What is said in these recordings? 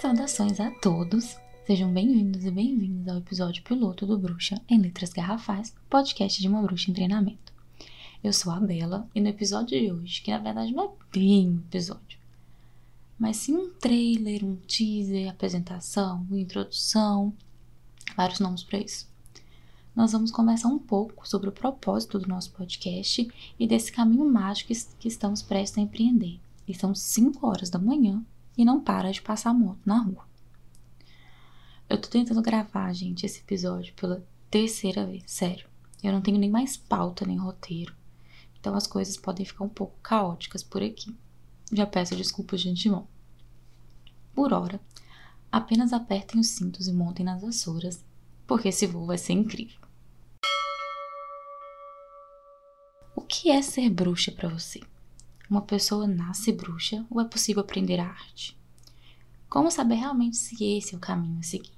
Saudações a todos! Sejam bem-vindos e bem-vindas ao episódio piloto do Bruxa em Letras Garrafais, podcast de uma bruxa em treinamento. Eu sou a Bela e no episódio de hoje, que na verdade não é bem um episódio, mas sim um trailer, um teaser, apresentação, introdução, vários nomes para isso. Nós vamos conversar um pouco sobre o propósito do nosso podcast e desse caminho mágico que estamos prestes a empreender. E são 5 horas da manhã e não para de passar moto na rua. Eu tô tentando gravar, gente, esse episódio pela terceira vez, sério. Eu não tenho nem mais pauta nem roteiro. Então as coisas podem ficar um pouco caóticas por aqui. Já peço desculpas de antemão. Por hora, apenas apertem os cintos e montem nas vassouras, porque esse voo vai ser incrível. O que é ser bruxa para você? Uma pessoa nasce bruxa ou é possível aprender a arte? Como saber realmente se esse é o caminho a seguir?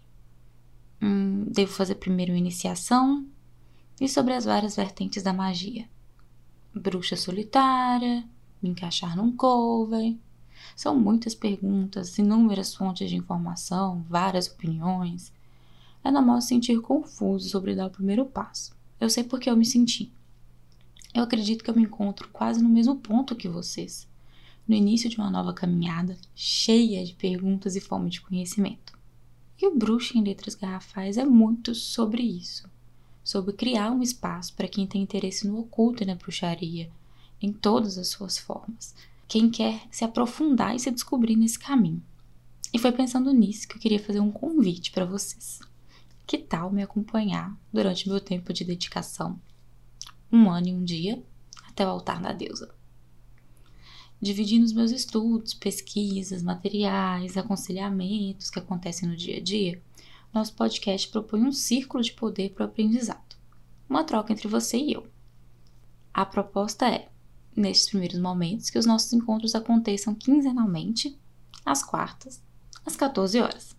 Hum, devo fazer primeiro uma iniciação? E sobre as várias vertentes da magia? Bruxa solitária? Me encaixar num cover? São muitas perguntas, inúmeras fontes de informação, várias opiniões. É normal sentir confuso sobre dar o primeiro passo. Eu sei porque eu me senti. Eu acredito que eu me encontro quase no mesmo ponto que vocês, no início de uma nova caminhada, cheia de perguntas e fome de conhecimento. E o Bruxo em Letras Garrafais é muito sobre isso, sobre criar um espaço para quem tem interesse no oculto e na bruxaria, em todas as suas formas, quem quer se aprofundar e se descobrir nesse caminho. E foi pensando nisso que eu queria fazer um convite para vocês. Que tal me acompanhar durante meu tempo de dedicação um ano e um dia, até o altar da deusa. Dividindo os meus estudos, pesquisas, materiais, aconselhamentos que acontecem no dia a dia, nosso podcast propõe um círculo de poder para o aprendizado, uma troca entre você e eu. A proposta é, nestes primeiros momentos, que os nossos encontros aconteçam quinzenalmente, às quartas, às 14 horas.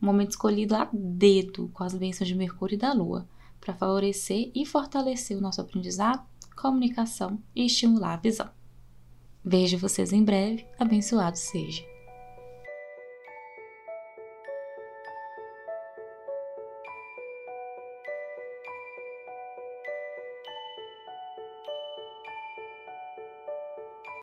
Um momento escolhido a dedo com as bênçãos de Mercúrio e da Lua, para favorecer e fortalecer o nosso aprendizado, comunicação e estimular a visão. Vejo vocês em breve, abençoado seja.